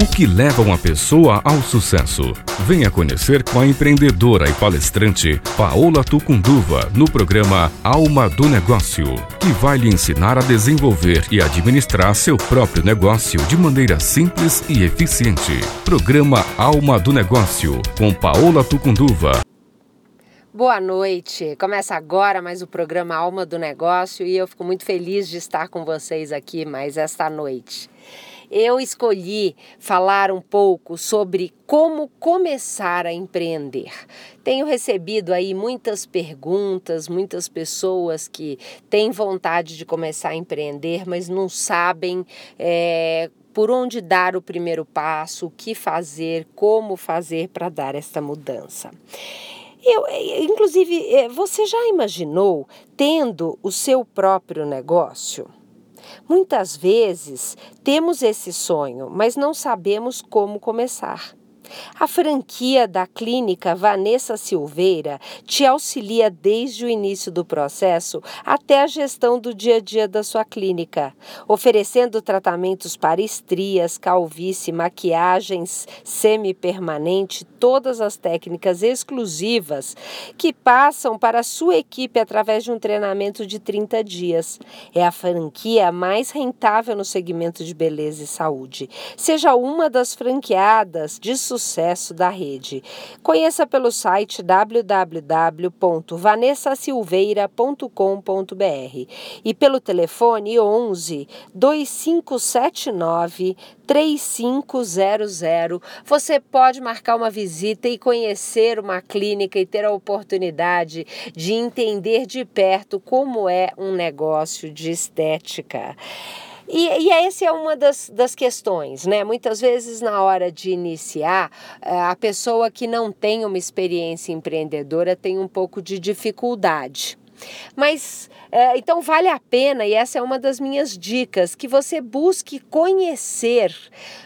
O que leva uma pessoa ao sucesso? Venha conhecer com a empreendedora e palestrante Paola Tucunduva no programa Alma do Negócio, que vai lhe ensinar a desenvolver e administrar seu próprio negócio de maneira simples e eficiente. Programa Alma do Negócio com Paola Tucunduva. Boa noite. Começa agora mais o programa Alma do Negócio e eu fico muito feliz de estar com vocês aqui mais esta noite eu escolhi falar um pouco sobre como começar a empreender. Tenho recebido aí muitas perguntas, muitas pessoas que têm vontade de começar a empreender, mas não sabem é, por onde dar o primeiro passo, o que fazer, como fazer para dar esta mudança. Eu, inclusive, é, você já imaginou tendo o seu próprio negócio? Muitas vezes temos esse sonho, mas não sabemos como começar. A franquia da clínica Vanessa Silveira te auxilia desde o início do processo até a gestão do dia a dia da sua clínica, oferecendo tratamentos para estrias, calvície, maquiagens semi-permanente, todas as técnicas exclusivas que passam para a sua equipe através de um treinamento de 30 dias. É a franquia mais rentável no segmento de beleza e saúde. Seja uma das franqueadas de sucesso sucesso da rede. Conheça pelo site www.vanessasilveira.com.br e pelo telefone 11 2579 3500. Você pode marcar uma visita e conhecer uma clínica e ter a oportunidade de entender de perto como é um negócio de estética. E, e essa é uma das, das questões, né? Muitas vezes, na hora de iniciar, eh, a pessoa que não tem uma experiência empreendedora tem um pouco de dificuldade. Mas é, então vale a pena, e essa é uma das minhas dicas, que você busque conhecer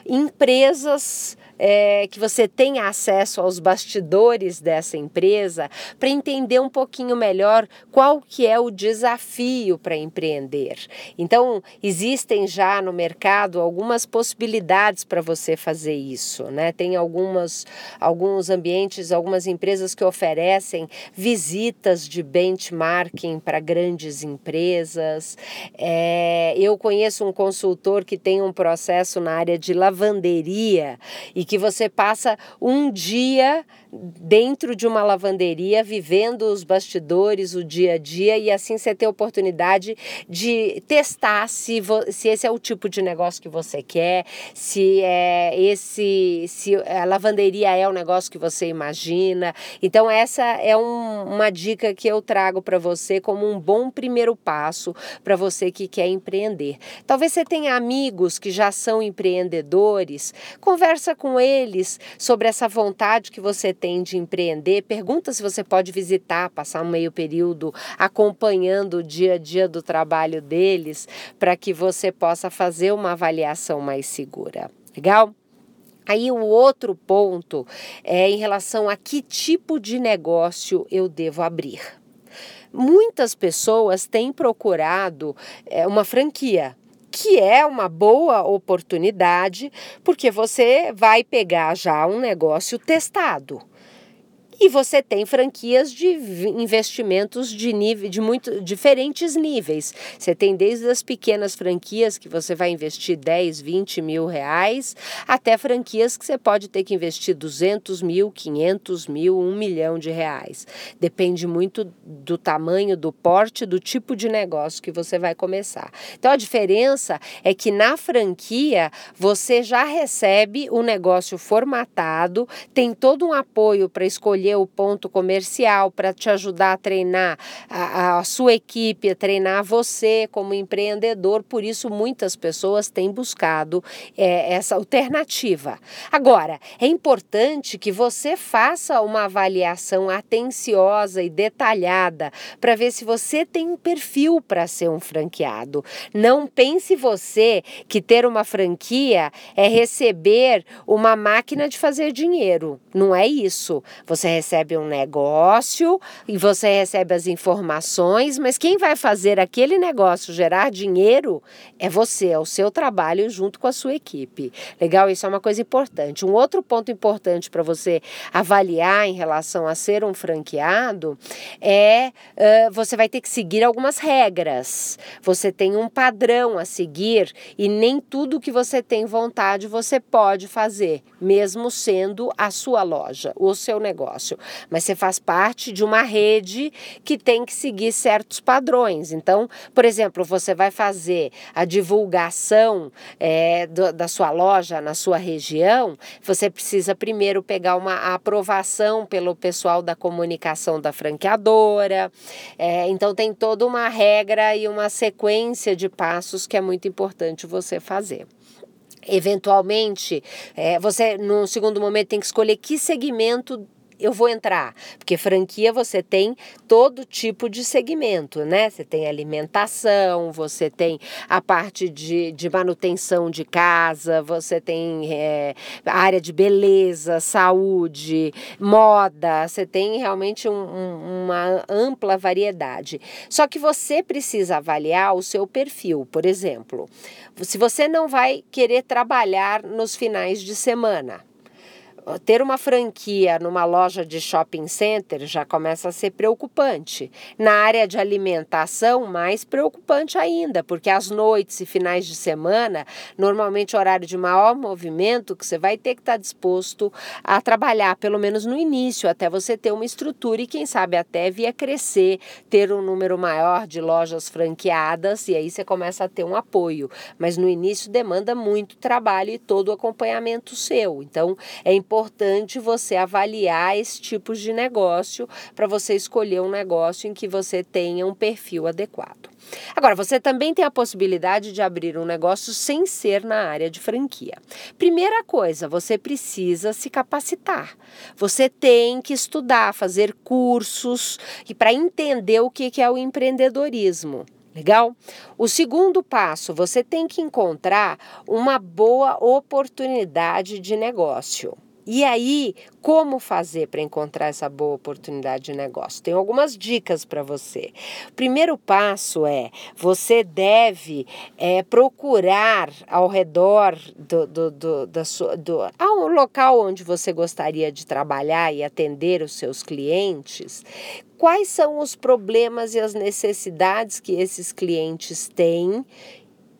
empresas é, que você tenha acesso aos bastidores dessa empresa para entender um pouquinho melhor qual que é o desafio para empreender. Então, existem já no mercado algumas possibilidades para você fazer isso, né? Tem algumas, alguns ambientes, algumas empresas que oferecem visitas de benchmarking para grandes empresas. É, eu conheço um consultor que tem um processo na área de lavanderia e que você passa um dia dentro de uma lavanderia, vivendo os bastidores, o dia a dia, e assim você ter oportunidade de testar se, se esse é o tipo de negócio que você quer, se é esse, se a lavanderia é o negócio que você imagina. Então, essa é um, uma dica que eu trago para você como um bom primeiro passo para você que quer empreender. Talvez você tenha amigos que já são empreendedores, conversa com eles sobre essa vontade que você tem de empreender, pergunta se você pode visitar, passar um meio período acompanhando o dia a dia do trabalho deles, para que você possa fazer uma avaliação mais segura. Legal? Aí o outro ponto é em relação a que tipo de negócio eu devo abrir. Muitas pessoas têm procurado é, uma franquia, que é uma boa oportunidade, porque você vai pegar já um negócio testado. E você tem franquias de investimentos de nível de muito diferentes níveis. Você tem desde as pequenas franquias que você vai investir 10, 20 mil reais, até franquias que você pode ter que investir 200 mil, 500 mil, 1 milhão de reais. Depende muito do tamanho, do porte, do tipo de negócio que você vai começar. Então a diferença é que na franquia você já recebe o negócio formatado, tem todo um apoio para escolher o ponto comercial para te ajudar a treinar a, a, sua equipe, a treinar você como empreendedor. Por isso, muitas pessoas têm buscado é, essa alternativa. Agora, é importante que você faça uma avaliação atenciosa e detalhada para ver se você tem um perfil para ser um franqueado. Não pense você que ter uma franquia é receber uma máquina de fazer dinheiro. Não é isso. Você recebe um negócio e você recebe as informações, mas quem vai fazer aquele negócio gerar dinheiro é você, é o seu trabalho junto com a sua equipe. Legal? Isso é uma coisa importante. Um outro ponto importante para você avaliar em relação a ser um franqueado é uh, você vai ter que seguir algumas regras. Você tem um padrão a seguir e nem tudo que você tem vontade você pode fazer, mesmo sendo a sua loja, o seu negócio. Mas você faz parte de uma rede que tem que seguir certos padrões. Então, por exemplo, você vai fazer a divulgação é, do, da sua loja na sua região, você precisa primeiro pegar uma aprovação pelo pessoal da comunicação da franqueadora. É, então, tem toda uma regra e uma sequência de passos que é muito importante você fazer. Eventualmente, é, você, no segundo momento, tem que escolher que segmento eu vou entrar? Porque franquia você tem todo tipo de segmento, né? Você tem alimentação, você tem a parte de, de manutenção de casa, você tem é, área de beleza, saúde, moda, você tem realmente um, um, uma ampla variedade. Só que você precisa avaliar o seu perfil, por exemplo. Se você não vai querer trabalhar nos finais de semana, ter uma franquia numa loja de shopping center já começa a ser preocupante. Na área de alimentação, mais preocupante ainda, porque às noites e finais de semana, normalmente horário de maior movimento, que você vai ter que estar disposto a trabalhar, pelo menos no início, até você ter uma estrutura e quem sabe até via crescer, ter um número maior de lojas franqueadas e aí você começa a ter um apoio. Mas no início demanda muito trabalho e todo o acompanhamento seu. Então é importante importante você avaliar esse tipo de negócio para você escolher um negócio em que você tenha um perfil adequado. Agora, você também tem a possibilidade de abrir um negócio sem ser na área de franquia. Primeira coisa, você precisa se capacitar. Você tem que estudar, fazer cursos e para entender o que é o empreendedorismo. Legal? O segundo passo, você tem que encontrar uma boa oportunidade de negócio. E aí, como fazer para encontrar essa boa oportunidade de negócio? Tem algumas dicas para você. Primeiro passo é você deve é, procurar ao redor do, do, do, da sua, do ao local onde você gostaria de trabalhar e atender os seus clientes. Quais são os problemas e as necessidades que esses clientes têm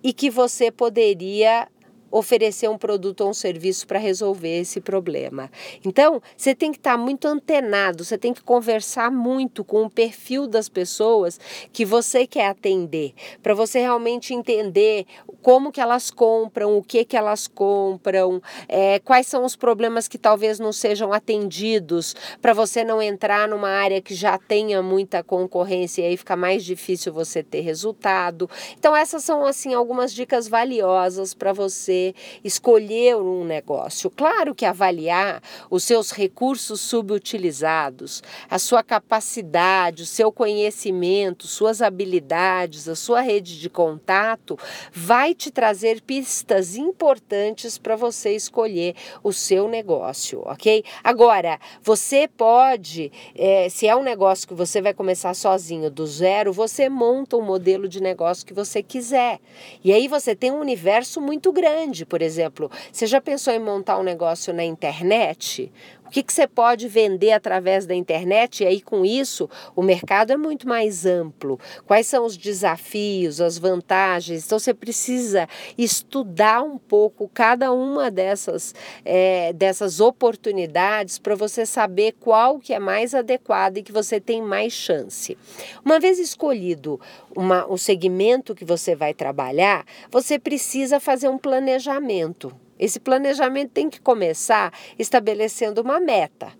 e que você poderia oferecer um produto ou um serviço para resolver esse problema. Então, você tem que estar tá muito antenado, você tem que conversar muito com o perfil das pessoas que você quer atender, para você realmente entender como que elas compram, o que que elas compram, é, quais são os problemas que talvez não sejam atendidos, para você não entrar numa área que já tenha muita concorrência e aí fica mais difícil você ter resultado. Então, essas são assim algumas dicas valiosas para você escolher um negócio. Claro que avaliar os seus recursos subutilizados, a sua capacidade, o seu conhecimento, suas habilidades, a sua rede de contato, vai te trazer pistas importantes para você escolher o seu negócio, ok? Agora, você pode, é, se é um negócio que você vai começar sozinho do zero, você monta um modelo de negócio que você quiser. E aí você tem um universo muito grande grande, por exemplo. Você já pensou em montar um negócio na internet? Que, que você pode vender através da internet? E aí, com isso, o mercado é muito mais amplo. Quais são os desafios, as vantagens? Então, você precisa estudar um pouco cada uma dessas, é, dessas oportunidades para você saber qual que é mais adequado e que você tem mais chance. Uma vez escolhido uma, o segmento que você vai trabalhar, você precisa fazer um planejamento. Esse planejamento tem que começar estabelecendo uma meta.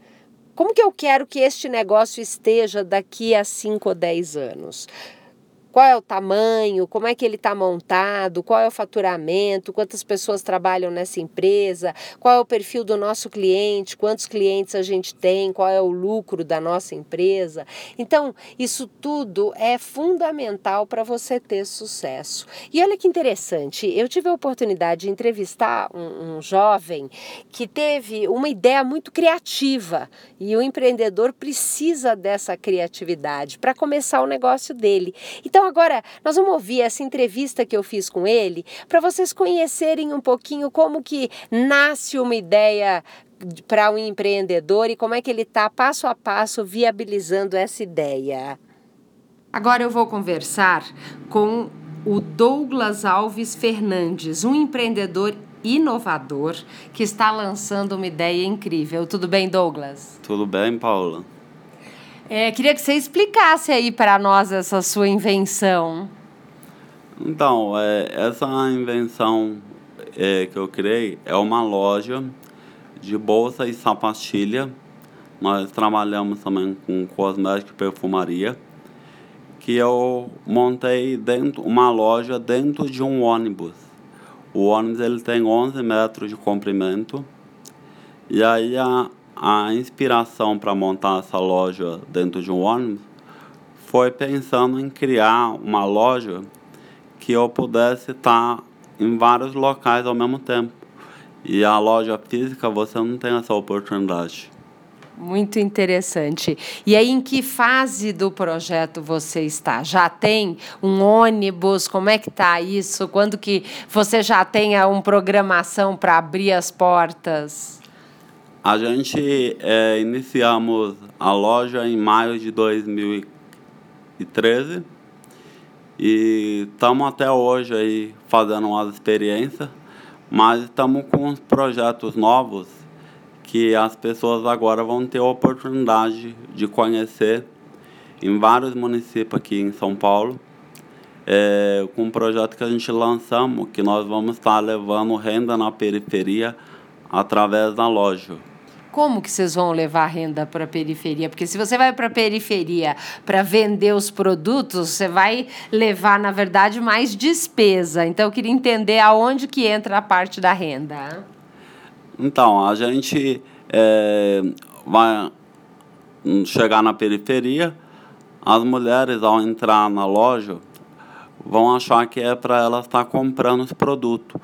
Como que eu quero que este negócio esteja daqui a 5 ou 10 anos? Qual é o tamanho, como é que ele está montado, qual é o faturamento, quantas pessoas trabalham nessa empresa, qual é o perfil do nosso cliente, quantos clientes a gente tem, qual é o lucro da nossa empresa. Então, isso tudo é fundamental para você ter sucesso. E olha que interessante, eu tive a oportunidade de entrevistar um, um jovem que teve uma ideia muito criativa e o empreendedor precisa dessa criatividade para começar o negócio dele. Então, agora nós vamos ouvir essa entrevista que eu fiz com ele para vocês conhecerem um pouquinho como que nasce uma ideia para um empreendedor e como é que ele está passo a passo viabilizando essa ideia. Agora eu vou conversar com o Douglas Alves Fernandes, um empreendedor inovador que está lançando uma ideia incrível. Tudo bem, Douglas? Tudo bem, Paula. É, queria que você explicasse aí para nós essa sua invenção. Então, é, essa invenção é, que eu criei é uma loja de bolsa e sapatilha. Nós trabalhamos também com cosmética e perfumaria. Que eu montei dentro uma loja dentro de um ônibus. O ônibus ele tem 11 metros de comprimento. E aí a, a inspiração para montar essa loja dentro de um ônibus foi pensando em criar uma loja que eu pudesse estar em vários locais ao mesmo tempo. E a loja física você não tem essa oportunidade. Muito interessante. E aí, em que fase do projeto você está? Já tem um ônibus? Como é que está isso? Quando que você já tem uma programação para abrir as portas? A gente é, iniciamos a loja em maio de 2013 e estamos até hoje aí fazendo umas experiências, mas estamos com uns projetos novos que as pessoas agora vão ter a oportunidade de conhecer em vários municípios aqui em São Paulo, é, com um projeto que a gente lançamos, que nós vamos estar levando renda na periferia através da loja. Como que vocês vão levar renda para a periferia? Porque se você vai para a periferia para vender os produtos, você vai levar, na verdade, mais despesa. Então, eu queria entender aonde que entra a parte da renda. Então, a gente é, vai chegar na periferia, as mulheres, ao entrar na loja, vão achar que é para elas estar tá comprando os produtos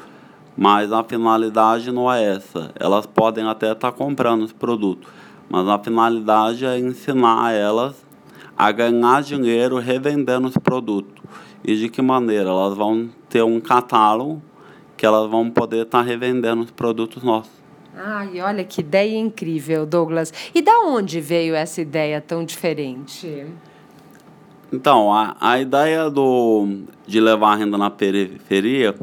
mas a finalidade não é essa. Elas podem até estar tá comprando esse produto, mas a finalidade é ensinar elas a ganhar dinheiro revendendo esse produto. E de que maneira? Elas vão ter um catálogo que elas vão poder estar tá revendendo os produtos nossos. Ai, olha que ideia incrível, Douglas. E da onde veio essa ideia tão diferente? Então, a, a ideia do, de levar a renda na periferia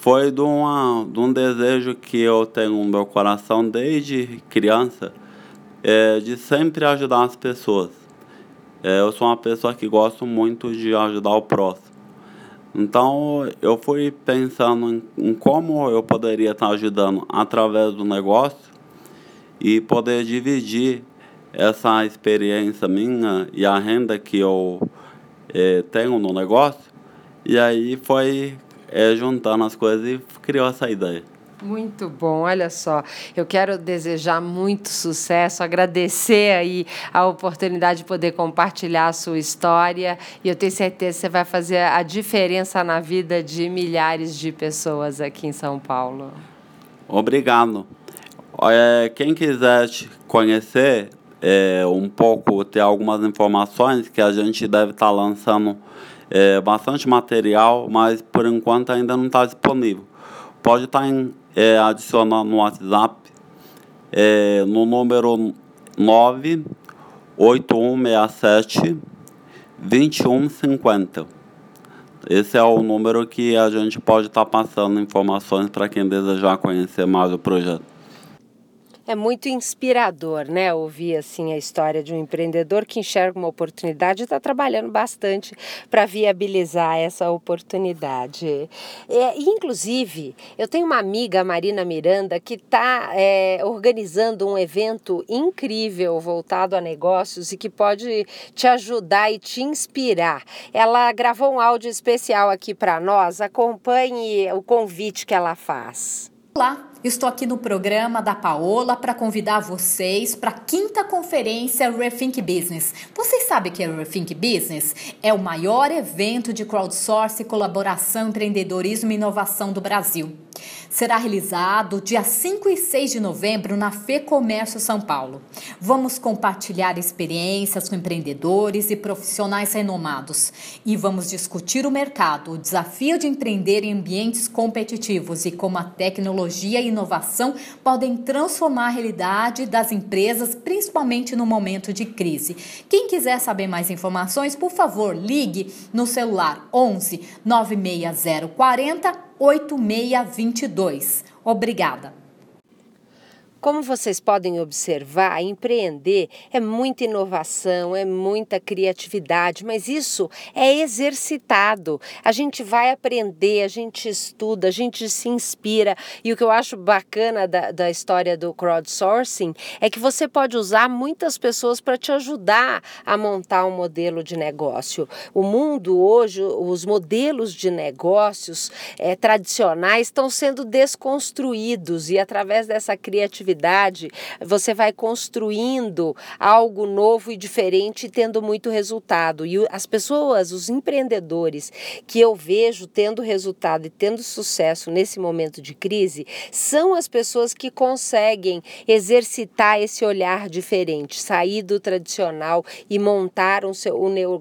foi de, uma, de um desejo que eu tenho no meu coração desde criança, é, de sempre ajudar as pessoas. É, eu sou uma pessoa que gosto muito de ajudar o próximo. Então eu fui pensando em, em como eu poderia estar ajudando através do negócio e poder dividir essa experiência minha e a renda que eu é, tenho no negócio. E aí foi é, juntando as coisas e criou essa ideia. Muito bom, olha só. Eu quero desejar muito sucesso, agradecer aí a oportunidade de poder compartilhar a sua história e eu tenho certeza que você vai fazer a diferença na vida de milhares de pessoas aqui em São Paulo. Obrigado. É, quem quiser te conhecer é, um pouco, ter algumas informações que a gente deve estar lançando é, bastante material, mas por enquanto ainda não está disponível. Pode estar tá em, é, adicionando no WhatsApp é, no número 98167 2150. Esse é o número que a gente pode estar tá passando informações para quem desejar conhecer mais o projeto. É muito inspirador, né? Ouvir assim a história de um empreendedor que enxerga uma oportunidade e está trabalhando bastante para viabilizar essa oportunidade. É, inclusive, eu tenho uma amiga, Marina Miranda, que está é, organizando um evento incrível voltado a negócios e que pode te ajudar e te inspirar. Ela gravou um áudio especial aqui para nós. Acompanhe o convite que ela faz. Olá, estou aqui no programa da Paola para convidar vocês para a quinta conferência Rethink Business. Vocês sabem que é Rethink Business? É o maior evento de crowdsourcing, colaboração, empreendedorismo e inovação do Brasil. Será realizado dia 5 e 6 de novembro na Fê Comércio São Paulo. Vamos compartilhar experiências com empreendedores e profissionais renomados e vamos discutir o mercado, o desafio de empreender em ambientes competitivos e como a tecnologia e inovação podem transformar a realidade das empresas, principalmente no momento de crise. Quem quiser saber mais informações, por favor, ligue no celular 11 96040 8622. Obrigada. Como vocês podem observar, empreender é muita inovação, é muita criatividade, mas isso é exercitado. A gente vai aprender, a gente estuda, a gente se inspira. E o que eu acho bacana da, da história do crowdsourcing é que você pode usar muitas pessoas para te ajudar a montar um modelo de negócio. O mundo hoje, os modelos de negócios é, tradicionais estão sendo desconstruídos e através dessa criatividade criatividade, você vai construindo algo novo e diferente, tendo muito resultado. E as pessoas, os empreendedores que eu vejo tendo resultado e tendo sucesso nesse momento de crise, são as pessoas que conseguem exercitar esse olhar diferente, sair do tradicional e montar o seu,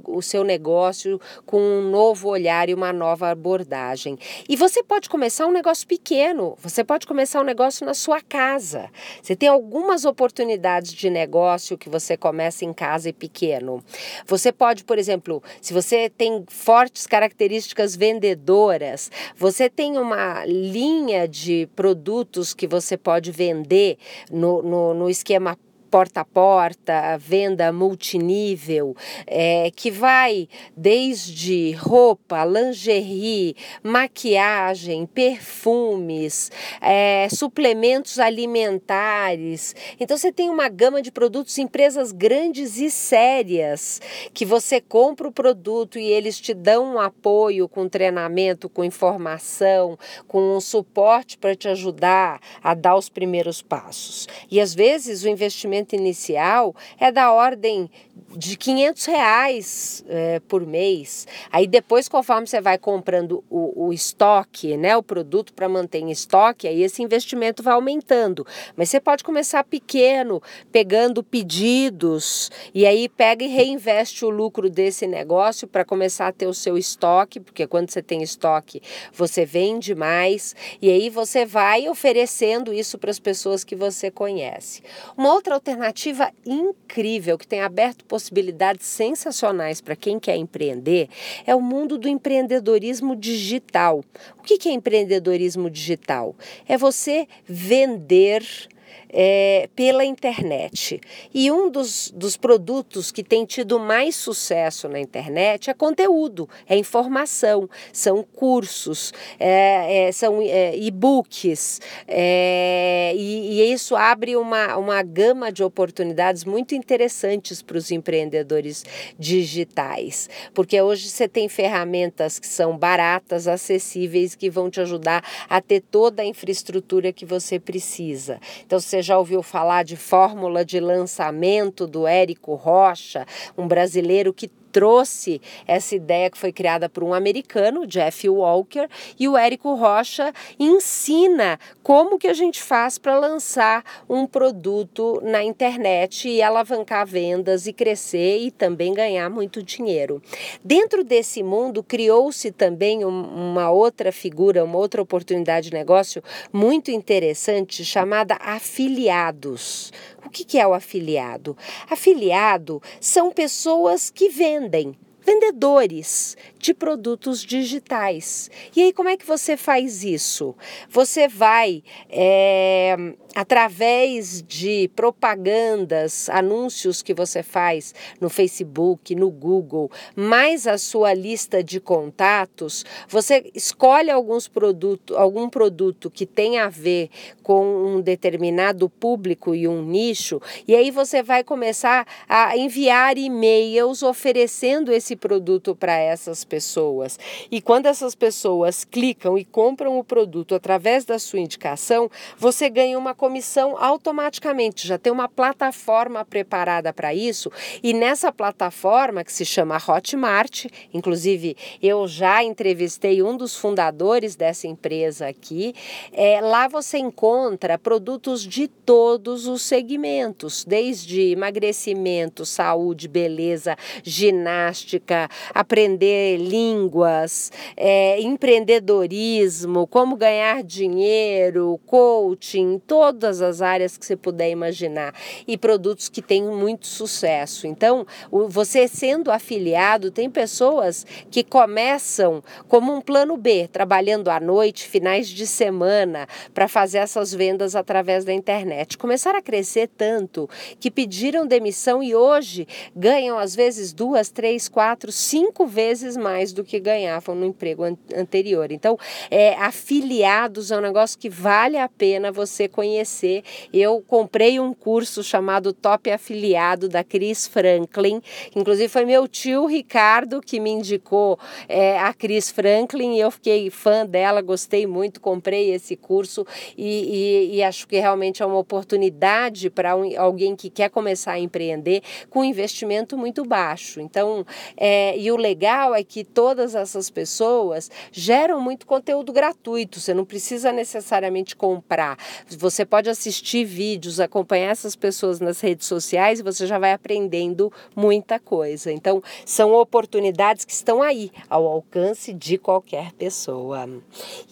o seu negócio com um novo olhar e uma nova abordagem. E você pode começar um negócio pequeno, você pode começar um negócio na sua casa. Você tem algumas oportunidades de negócio que você começa em casa e pequeno. Você pode, por exemplo, se você tem fortes características vendedoras, você tem uma linha de produtos que você pode vender no, no, no esquema porta a porta, venda multinível, é, que vai desde roupa, lingerie, maquiagem, perfumes, é, suplementos alimentares. Então você tem uma gama de produtos, empresas grandes e sérias, que você compra o produto e eles te dão um apoio com treinamento, com informação, com um suporte para te ajudar a dar os primeiros passos. E às vezes o investimento investimento inicial é da ordem de 500 reais é, por mês. Aí depois, conforme você vai comprando o, o estoque, né, o produto para manter em estoque, aí esse investimento vai aumentando. Mas você pode começar pequeno, pegando pedidos, e aí pega e reinveste o lucro desse negócio para começar a ter o seu estoque, porque quando você tem estoque, você vende mais, e aí você vai oferecendo isso para as pessoas que você conhece. Uma outra incrível que tem aberto possibilidades sensacionais para quem quer empreender é o mundo do empreendedorismo digital. O que é empreendedorismo digital? É você vender é, pela internet. E um dos, dos produtos que tem tido mais sucesso na internet é conteúdo, é informação, são cursos, é, é, são é, e-books, é, e, e, isso abre uma, uma gama de oportunidades muito interessantes para os empreendedores digitais, porque hoje você tem ferramentas que são baratas, acessíveis, que vão te ajudar a ter toda a infraestrutura que você precisa. Então, você já ouviu falar de fórmula de lançamento do Érico Rocha, um brasileiro que trouxe essa ideia que foi criada por um americano, Jeff Walker, e o Érico Rocha ensina como que a gente faz para lançar um produto na internet e alavancar vendas e crescer e também ganhar muito dinheiro. Dentro desse mundo criou-se também uma outra figura, uma outra oportunidade de negócio muito interessante chamada afiliados. O que é o afiliado? Afiliado são pessoas que vendem vendedores de produtos digitais. E aí, como é que você faz isso? Você vai é, através de propagandas, anúncios que você faz no Facebook, no Google, mais a sua lista de contatos, você escolhe alguns produto, algum produto que tem a ver com um determinado público e um nicho, e aí você vai começar a enviar e-mails oferecendo esse produto para essas pessoas. E quando essas pessoas clicam e compram o produto através da sua indicação, você ganha uma comissão automaticamente. Já tem uma plataforma preparada para isso, e nessa plataforma que se chama Hotmart, inclusive eu já entrevistei um dos fundadores dessa empresa aqui, é, lá você encontra produtos de todos os segmentos, desde emagrecimento, saúde, beleza, ginástica, aprender línguas, é, empreendedorismo, como ganhar dinheiro, coaching, todas as áreas que você puder imaginar e produtos que têm muito sucesso. Então, você sendo afiliado, tem pessoas que começam como um plano B, trabalhando à noite, finais de semana, para fazer essas vendas através da internet. Começaram a crescer tanto que pediram demissão e hoje ganham às vezes duas, três, quatro, cinco vezes mais do que ganhavam no emprego an anterior. Então, é, afiliados é um negócio que vale a pena você conhecer. Eu comprei um curso chamado Top Afiliado da Cris Franklin. Inclusive foi meu tio Ricardo que me indicou é, a Cris Franklin e eu fiquei fã dela, gostei muito, comprei esse curso e, e, e acho que realmente é uma oportunidade para um, alguém que quer começar a empreender com investimento muito baixo. Então, é, e o legal é que todas essas pessoas geram muito conteúdo gratuito, você não precisa necessariamente comprar. Você pode assistir vídeos, acompanhar essas pessoas nas redes sociais e você já vai aprendendo muita coisa. Então, são oportunidades que estão aí, ao alcance de qualquer pessoa.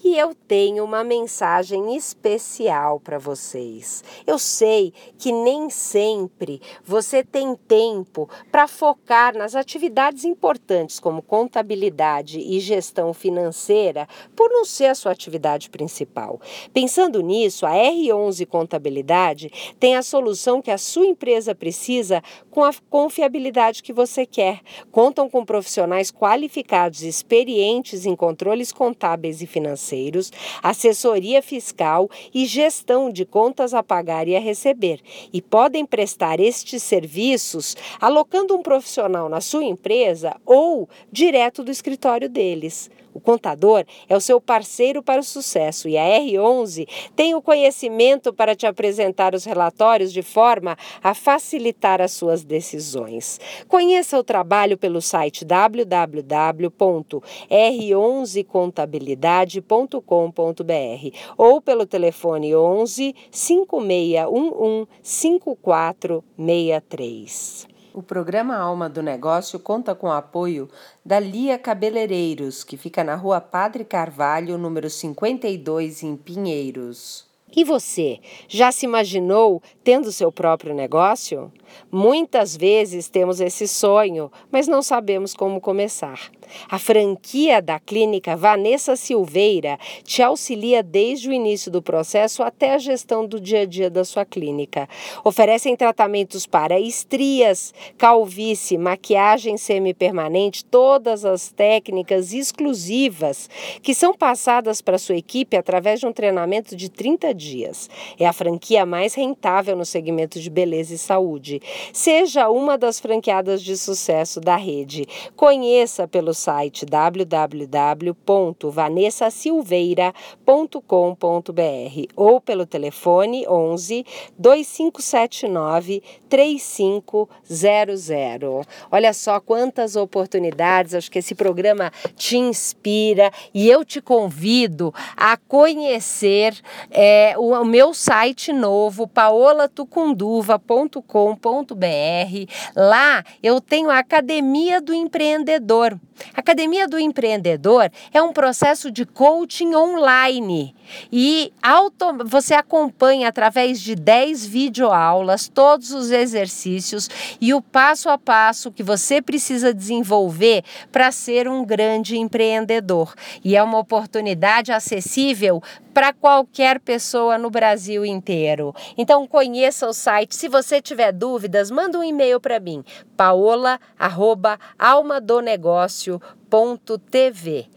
E eu tenho uma mensagem especial para vocês. Eu sei que nem sempre você tem tempo para focar nas atividades importantes como contabilidade e gestão financeira, por não ser a sua atividade principal. Pensando nisso, a R11 Contabilidade tem a solução que a sua empresa precisa com a confiabilidade que você quer. Contam com profissionais qualificados e experientes em controles contábeis e financeiros, assessoria fiscal e gestão de contas a pagar e a receber. E podem prestar estes serviços alocando um profissional na sua empresa ou direto do escritório deles. O contador é o seu parceiro para o sucesso e a R11 tem o conhecimento para te apresentar os relatórios de forma a facilitar as suas decisões. Conheça o trabalho pelo site www.r11contabilidade.com.br ou pelo telefone 11 5611 5463. O programa Alma do Negócio conta com o apoio da Lia Cabeleireiros, que fica na rua Padre Carvalho, número 52, em Pinheiros. E você, já se imaginou tendo seu próprio negócio? Muitas vezes temos esse sonho, mas não sabemos como começar. A franquia da clínica Vanessa Silveira te auxilia desde o início do processo até a gestão do dia a dia da sua clínica. Oferecem tratamentos para estrias, calvície, maquiagem semipermanente, todas as técnicas exclusivas que são passadas para sua equipe através de um treinamento de 30 dias. É a franquia mais rentável no segmento de beleza e saúde. Seja uma das franqueadas de sucesso da rede. Conheça pelo site www.vanessasilveira.com.br ou pelo telefone 11 2579 3500. Olha só quantas oportunidades, acho que esse programa te inspira e eu te convido a conhecer é, o, o meu site novo, paolatucunduva.com.br. Lá eu tenho a Academia do Empreendedor. Academia do Empreendedor é um processo de coaching online e auto, você acompanha através de 10 videoaulas todos os exercícios e o passo a passo que você precisa desenvolver para ser um grande empreendedor. E é uma oportunidade acessível para qualquer pessoa no Brasil inteiro. Então conheça o site. Se você tiver dúvidas, manda um e-mail para mim, paola@almadonegócio.tv.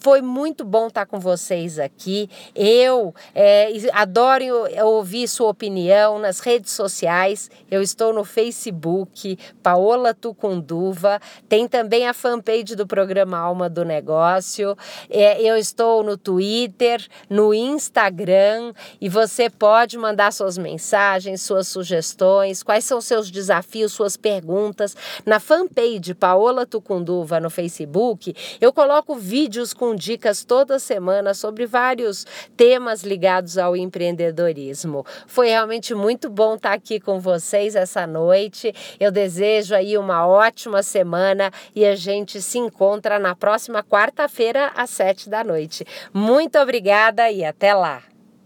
Foi muito bom estar com vocês aqui. Eu é, adoro ouvir sua opinião nas redes sociais. Eu estou no Facebook, Paola Tucunduva. Tem também a fanpage do programa Alma do Negócio. É, eu estou no Twitter, no Instagram e você pode mandar suas mensagens, suas sugestões, quais são seus desafios, suas perguntas. Na fanpage Paola Tucunduva no Facebook, eu coloco vídeos com dicas toda semana sobre vários temas ligados ao empreendedorismo. Foi realmente muito bom estar aqui com vocês essa noite. Eu desejo aí uma ótima semana e a gente se encontra na próxima quarta-feira às sete da noite. Muito obrigada e até lá!